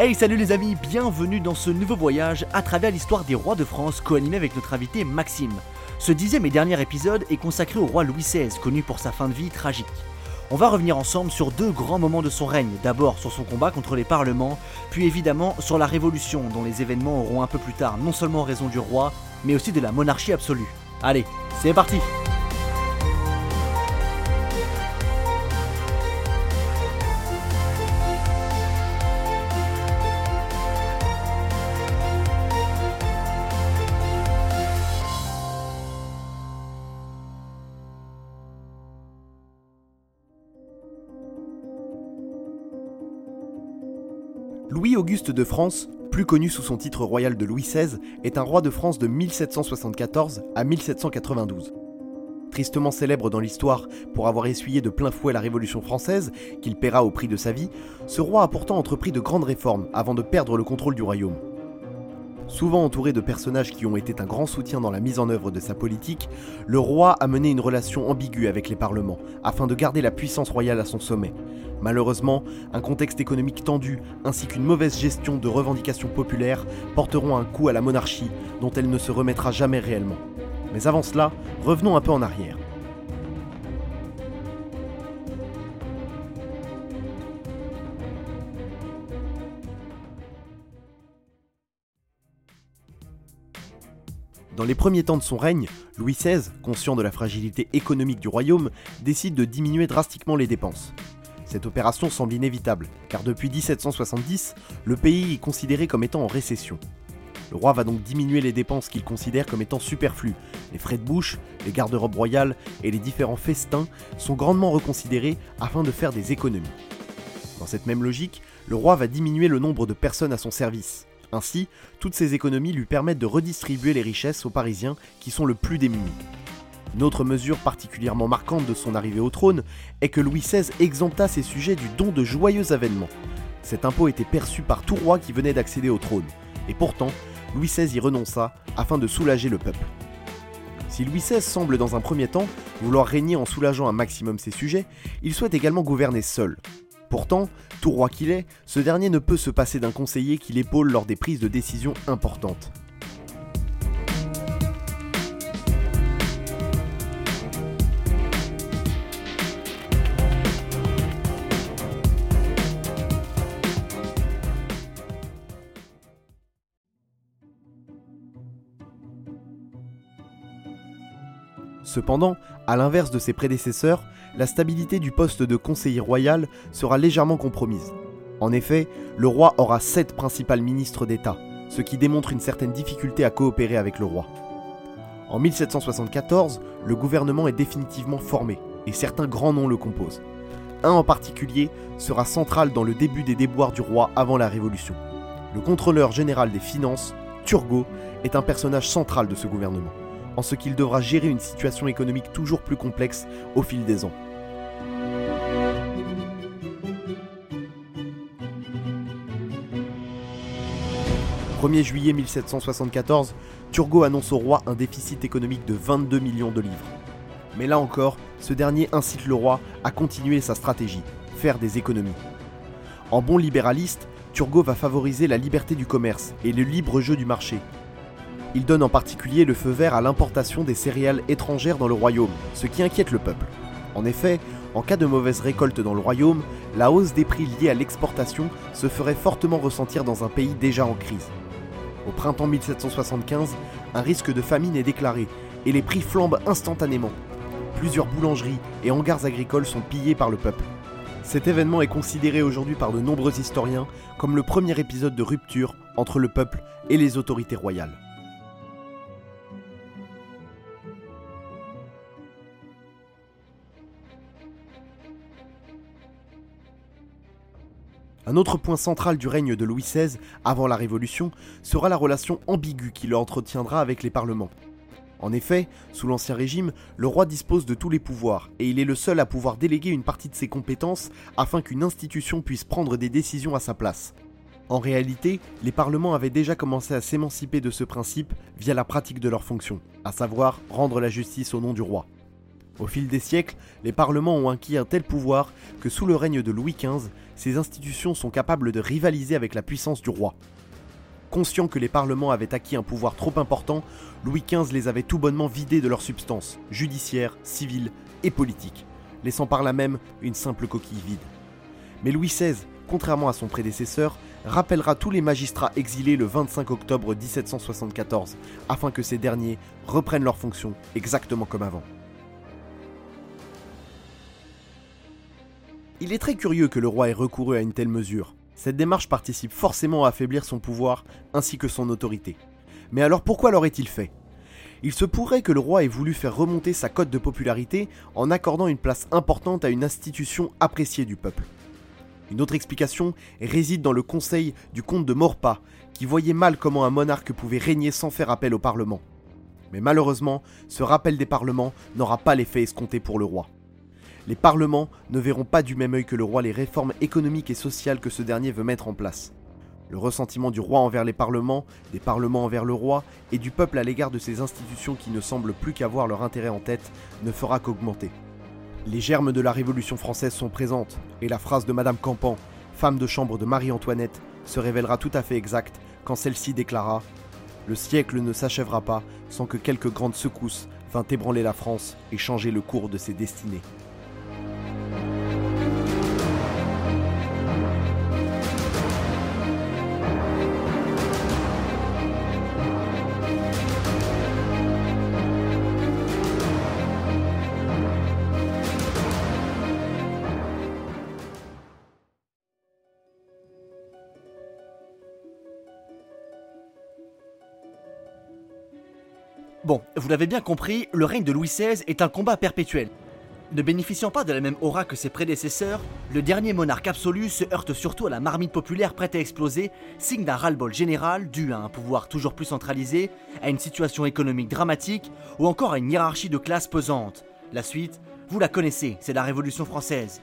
Hey salut les amis, bienvenue dans ce nouveau voyage à travers l'histoire des rois de France co-animé avec notre invité Maxime. Ce dixième et dernier épisode est consacré au roi Louis XVI, connu pour sa fin de vie tragique. On va revenir ensemble sur deux grands moments de son règne, d'abord sur son combat contre les parlements, puis évidemment sur la Révolution, dont les événements auront un peu plus tard non seulement raison du roi, mais aussi de la monarchie absolue. Allez, c'est parti Louis-Auguste de France, plus connu sous son titre royal de Louis XVI, est un roi de France de 1774 à 1792. Tristement célèbre dans l'histoire pour avoir essuyé de plein fouet la Révolution française, qu'il paiera au prix de sa vie, ce roi a pourtant entrepris de grandes réformes avant de perdre le contrôle du royaume. Souvent entouré de personnages qui ont été un grand soutien dans la mise en œuvre de sa politique, le roi a mené une relation ambiguë avec les parlements, afin de garder la puissance royale à son sommet. Malheureusement, un contexte économique tendu ainsi qu'une mauvaise gestion de revendications populaires porteront un coup à la monarchie dont elle ne se remettra jamais réellement. Mais avant cela, revenons un peu en arrière. Dans les premiers temps de son règne, Louis XVI, conscient de la fragilité économique du royaume, décide de diminuer drastiquement les dépenses. Cette opération semble inévitable, car depuis 1770, le pays est considéré comme étant en récession. Le roi va donc diminuer les dépenses qu'il considère comme étant superflues. Les frais de bouche, les garde-robes royales et les différents festins sont grandement reconsidérés afin de faire des économies. Dans cette même logique, le roi va diminuer le nombre de personnes à son service. Ainsi, toutes ces économies lui permettent de redistribuer les richesses aux Parisiens qui sont le plus démunis. Une autre mesure particulièrement marquante de son arrivée au trône est que Louis XVI exempta ses sujets du don de joyeux avènements. Cet impôt était perçu par tout roi qui venait d'accéder au trône, et pourtant, Louis XVI y renonça afin de soulager le peuple. Si Louis XVI semble dans un premier temps vouloir régner en soulageant un maximum ses sujets, il souhaite également gouverner seul, Pourtant, tout roi qu'il est, ce dernier ne peut se passer d'un conseiller qui l'épaule lors des prises de décision importantes. Cependant, à l'inverse de ses prédécesseurs, la stabilité du poste de conseiller royal sera légèrement compromise. En effet, le roi aura sept principales ministres d'État, ce qui démontre une certaine difficulté à coopérer avec le roi. En 1774, le gouvernement est définitivement formé, et certains grands noms le composent. Un en particulier sera central dans le début des déboires du roi avant la Révolution. Le contrôleur général des finances, Turgot, est un personnage central de ce gouvernement en ce qu'il devra gérer une situation économique toujours plus complexe au fil des ans. « 1er juillet 1774, Turgot annonce au roi un déficit économique de 22 millions de livres. Mais là encore, ce dernier incite le roi à continuer sa stratégie, faire des économies. En bon libéraliste, Turgot va favoriser la liberté du commerce et le libre jeu du marché, il donne en particulier le feu vert à l'importation des céréales étrangères dans le royaume, ce qui inquiète le peuple. En effet, en cas de mauvaise récolte dans le royaume, la hausse des prix liés à l'exportation se ferait fortement ressentir dans un pays déjà en crise. Au printemps 1775, un risque de famine est déclaré et les prix flambent instantanément. Plusieurs boulangeries et hangars agricoles sont pillés par le peuple. Cet événement est considéré aujourd'hui par de nombreux historiens comme le premier épisode de rupture entre le peuple et les autorités royales. Un autre point central du règne de Louis XVI, avant la Révolution, sera la relation ambiguë qu'il entretiendra avec les parlements. En effet, sous l'Ancien Régime, le roi dispose de tous les pouvoirs, et il est le seul à pouvoir déléguer une partie de ses compétences afin qu'une institution puisse prendre des décisions à sa place. En réalité, les parlements avaient déjà commencé à s'émanciper de ce principe via la pratique de leurs fonctions, à savoir rendre la justice au nom du roi. Au fil des siècles, les parlements ont acquis un tel pouvoir que sous le règne de Louis XV, ces institutions sont capables de rivaliser avec la puissance du roi. Conscient que les parlements avaient acquis un pouvoir trop important, Louis XV les avait tout bonnement vidés de leur substance, judiciaire, civile et politique, laissant par là même une simple coquille vide. Mais Louis XVI, contrairement à son prédécesseur, rappellera tous les magistrats exilés le 25 octobre 1774, afin que ces derniers reprennent leurs fonctions exactement comme avant. Il est très curieux que le roi ait recouru à une telle mesure. Cette démarche participe forcément à affaiblir son pouvoir ainsi que son autorité. Mais alors pourquoi l'aurait-il fait? Il se pourrait que le roi ait voulu faire remonter sa cote de popularité en accordant une place importante à une institution appréciée du peuple. Une autre explication réside dans le conseil du comte de Maurepas, qui voyait mal comment un monarque pouvait régner sans faire appel au Parlement. Mais malheureusement, ce rappel des parlements n'aura pas l'effet escompté pour le roi les parlements ne verront pas du même œil que le roi les réformes économiques et sociales que ce dernier veut mettre en place. Le ressentiment du roi envers les parlements, des parlements envers le roi, et du peuple à l'égard de ces institutions qui ne semblent plus qu'avoir leur intérêt en tête, ne fera qu'augmenter. Les germes de la Révolution française sont présentes, et la phrase de Madame Campan, femme de chambre de Marie-Antoinette, se révélera tout à fait exacte quand celle-ci déclara Le siècle ne s'achèvera pas sans que quelques grandes secousses vint ébranler la France et changer le cours de ses destinées. Bon, vous l'avez bien compris, le règne de Louis XVI est un combat perpétuel. Ne bénéficiant pas de la même aura que ses prédécesseurs, le dernier monarque absolu se heurte surtout à la marmite populaire prête à exploser, signe d'un ras-le-bol général dû à un pouvoir toujours plus centralisé, à une situation économique dramatique ou encore à une hiérarchie de classe pesante. La suite, vous la connaissez, c'est la Révolution française.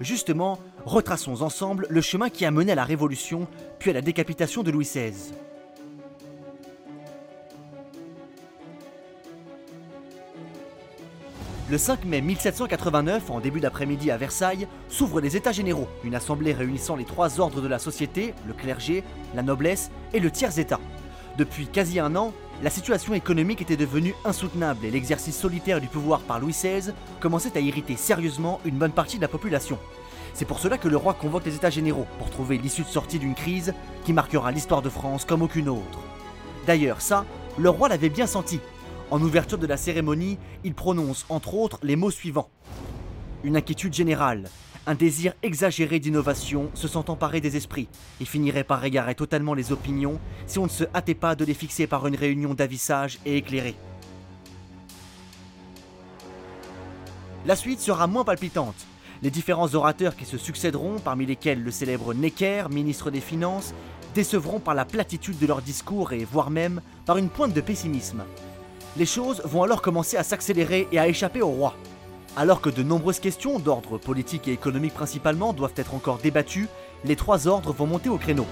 Justement, retraçons ensemble le chemin qui a mené à la Révolution, puis à la décapitation de Louis XVI. Le 5 mai 1789, en début d'après-midi à Versailles, s'ouvrent les États généraux, une assemblée réunissant les trois ordres de la société, le clergé, la noblesse et le tiers-État. Depuis quasi un an, la situation économique était devenue insoutenable et l'exercice solitaire du pouvoir par Louis XVI commençait à irriter sérieusement une bonne partie de la population. C'est pour cela que le roi convoque les États généraux pour trouver l'issue de sortie d'une crise qui marquera l'histoire de France comme aucune autre. D'ailleurs, ça, le roi l'avait bien senti en ouverture de la cérémonie, il prononce entre autres les mots suivants. Une inquiétude générale, un désir exagéré d'innovation se sent emparé des esprits et finirait par égarer totalement les opinions si on ne se hâtait pas de les fixer par une réunion d'avissage et éclairée. La suite sera moins palpitante. Les différents orateurs qui se succéderont, parmi lesquels le célèbre Necker, ministre des Finances, décevront par la platitude de leur discours et voire même par une pointe de pessimisme. Les choses vont alors commencer à s'accélérer et à échapper au roi. Alors que de nombreuses questions, d'ordre politique et économique principalement, doivent être encore débattues, les trois ordres vont monter au créneau.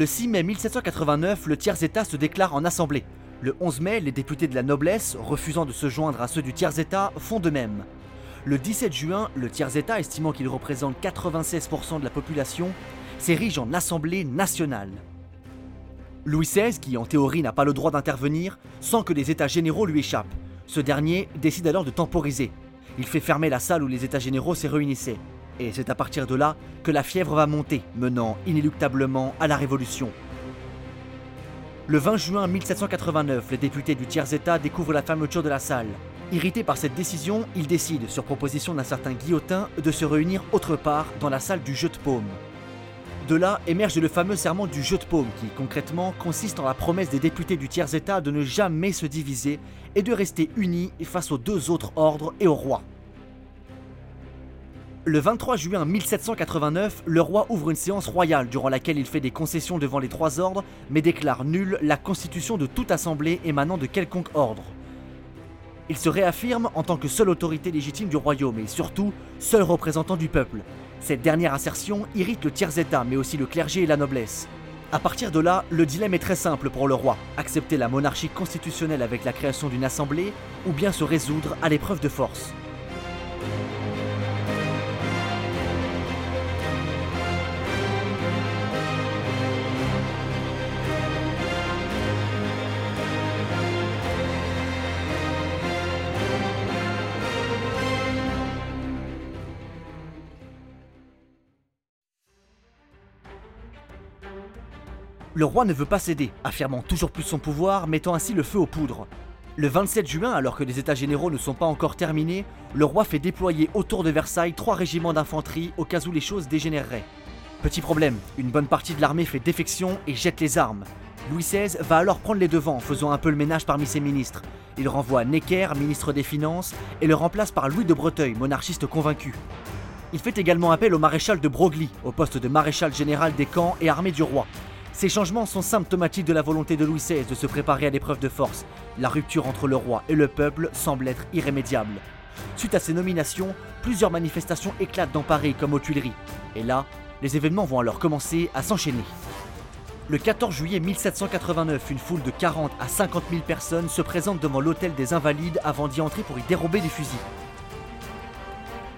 Le 6 mai 1789, le tiers-État se déclare en assemblée. Le 11 mai, les députés de la noblesse, refusant de se joindre à ceux du tiers-État, font de même. Le 17 juin, le tiers-État, estimant qu'il représente 96% de la population, s'érige en Assemblée nationale. Louis XVI, qui en théorie n'a pas le droit d'intervenir, sent que les États généraux lui échappent. Ce dernier décide alors de temporiser. Il fait fermer la salle où les États généraux se réunissaient. Et c'est à partir de là que la fièvre va monter, menant inéluctablement à la Révolution. Le 20 juin 1789, les députés du tiers-État découvrent la fermeture de la salle. Irrités par cette décision, ils décident, sur proposition d'un certain Guillotin, de se réunir autre part dans la salle du jeu de paume. De là émerge le fameux serment du jeu de paume qui, concrètement, consiste en la promesse des députés du tiers-État de ne jamais se diviser et de rester unis face aux deux autres ordres et au roi. Le 23 juin 1789, le roi ouvre une séance royale durant laquelle il fait des concessions devant les trois ordres, mais déclare nulle la constitution de toute assemblée émanant de quelconque ordre. Il se réaffirme en tant que seule autorité légitime du royaume et surtout seul représentant du peuple. Cette dernière assertion irrite le tiers-état mais aussi le clergé et la noblesse. À partir de là, le dilemme est très simple pour le roi, accepter la monarchie constitutionnelle avec la création d'une assemblée ou bien se résoudre à l'épreuve de force. Le roi ne veut pas céder, affirmant toujours plus son pouvoir, mettant ainsi le feu aux poudres. Le 27 juin, alors que les états généraux ne sont pas encore terminés, le roi fait déployer autour de Versailles trois régiments d'infanterie au cas où les choses dégénéreraient. Petit problème, une bonne partie de l'armée fait défection et jette les armes. Louis XVI va alors prendre les devants, faisant un peu le ménage parmi ses ministres. Il renvoie Necker, ministre des Finances, et le remplace par Louis de Breteuil, monarchiste convaincu. Il fait également appel au maréchal de Broglie, au poste de maréchal général des camps et armées du roi, ces changements sont symptomatiques de la volonté de Louis XVI de se préparer à l'épreuve de force. La rupture entre le roi et le peuple semble être irrémédiable. Suite à ces nominations, plusieurs manifestations éclatent dans Paris comme aux Tuileries. Et là, les événements vont alors commencer à s'enchaîner. Le 14 juillet 1789, une foule de 40 à 50 000 personnes se présente devant l'hôtel des Invalides avant d'y entrer pour y dérober des fusils.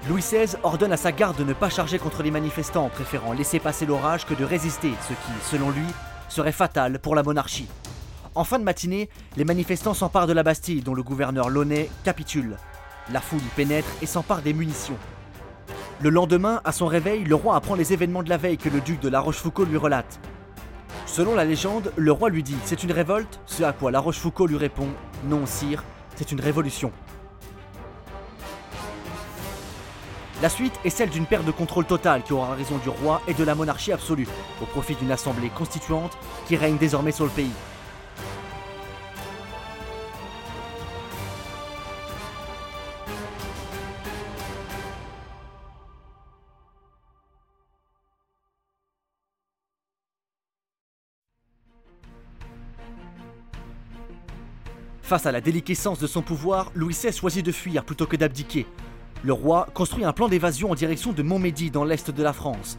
Louis XVI ordonne à sa garde de ne pas charger contre les manifestants, préférant laisser passer l'orage que de résister, ce qui, selon lui, serait fatal pour la monarchie. En fin de matinée, les manifestants s'emparent de la Bastille, dont le gouverneur Launay capitule. La foule y pénètre et s'empare des munitions. Le lendemain, à son réveil, le roi apprend les événements de la veille que le duc de La Rochefoucauld lui relate. Selon la légende, le roi lui dit C'est une révolte Ce à quoi La Rochefoucauld lui répond Non, sire, c'est une révolution. La suite est celle d'une perte de contrôle total qui aura raison du roi et de la monarchie absolue, au profit d'une assemblée constituante qui règne désormais sur le pays. Face à la déliquescence de son pouvoir, Louis XVI choisit de fuir plutôt que d'abdiquer, le roi construit un plan d'évasion en direction de Montmédy dans l'est de la France.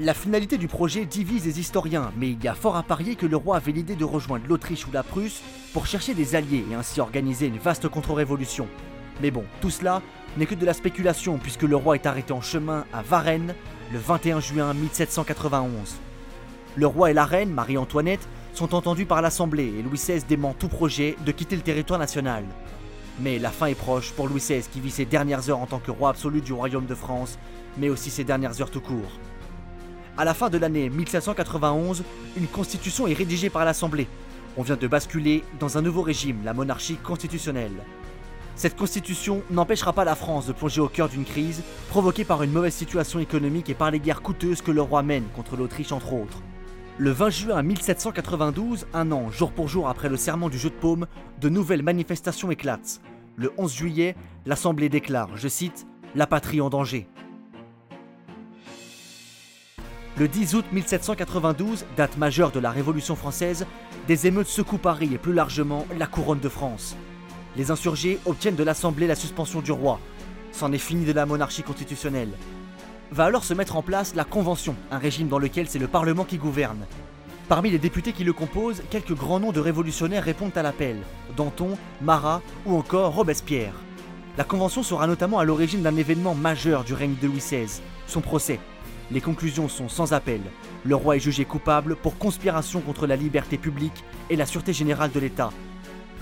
La finalité du projet divise les historiens, mais il y a fort à parier que le roi avait l'idée de rejoindre l'Autriche ou la Prusse pour chercher des alliés et ainsi organiser une vaste contre-révolution. Mais bon, tout cela n'est que de la spéculation puisque le roi est arrêté en chemin à Varennes le 21 juin 1791. Le roi et la reine, Marie-Antoinette, sont entendus par l'Assemblée et Louis XVI dément tout projet de quitter le territoire national. Mais la fin est proche pour Louis XVI qui vit ses dernières heures en tant que roi absolu du royaume de France, mais aussi ses dernières heures tout court. À la fin de l'année 1791, une constitution est rédigée par l'Assemblée. On vient de basculer dans un nouveau régime, la monarchie constitutionnelle. Cette constitution n'empêchera pas la France de plonger au cœur d'une crise provoquée par une mauvaise situation économique et par les guerres coûteuses que le roi mène contre l'Autriche entre autres. Le 20 juin 1792, un an jour pour jour après le serment du jeu de paume, de nouvelles manifestations éclatent. Le 11 juillet, l'Assemblée déclare, je cite, La patrie en danger. Le 10 août 1792, date majeure de la Révolution française, des émeutes secouent Paris et plus largement la couronne de France. Les insurgés obtiennent de l'Assemblée la suspension du roi. C'en est fini de la monarchie constitutionnelle va alors se mettre en place la Convention, un régime dans lequel c'est le Parlement qui gouverne. Parmi les députés qui le composent, quelques grands noms de révolutionnaires répondent à l'appel Danton, Marat ou encore Robespierre. La Convention sera notamment à l'origine d'un événement majeur du règne de Louis XVI, son procès. Les conclusions sont sans appel. Le roi est jugé coupable pour conspiration contre la liberté publique et la sûreté générale de l'État,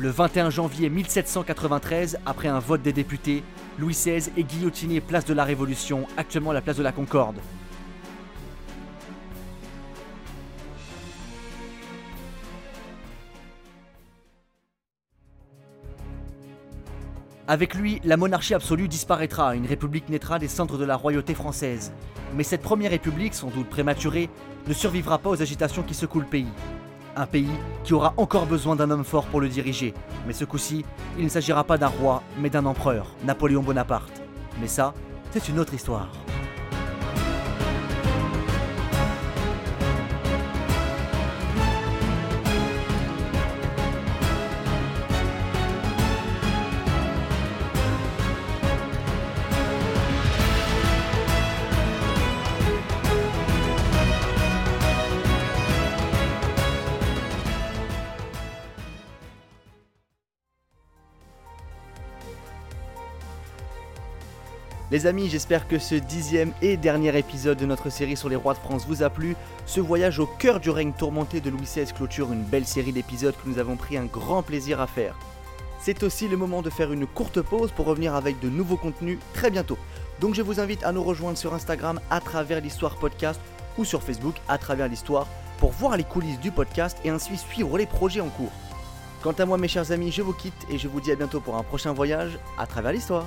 le 21 janvier 1793, après un vote des députés, Louis XVI est guillotiné place de la Révolution, actuellement la place de la Concorde. Avec lui, la monarchie absolue disparaîtra, une république naîtra des centres de la royauté française. Mais cette première république, sans doute prématurée, ne survivra pas aux agitations qui secouent le pays. Un pays qui aura encore besoin d'un homme fort pour le diriger. Mais ce coup-ci, il ne s'agira pas d'un roi, mais d'un empereur, Napoléon Bonaparte. Mais ça, c'est une autre histoire. Les amis, j'espère que ce dixième et dernier épisode de notre série sur les rois de France vous a plu. Ce voyage au cœur du règne tourmenté de Louis XVI clôture une belle série d'épisodes que nous avons pris un grand plaisir à faire. C'est aussi le moment de faire une courte pause pour revenir avec de nouveaux contenus très bientôt. Donc je vous invite à nous rejoindre sur Instagram à travers l'histoire podcast ou sur Facebook à travers l'histoire pour voir les coulisses du podcast et ainsi suivre les projets en cours. Quant à moi mes chers amis, je vous quitte et je vous dis à bientôt pour un prochain voyage à travers l'histoire.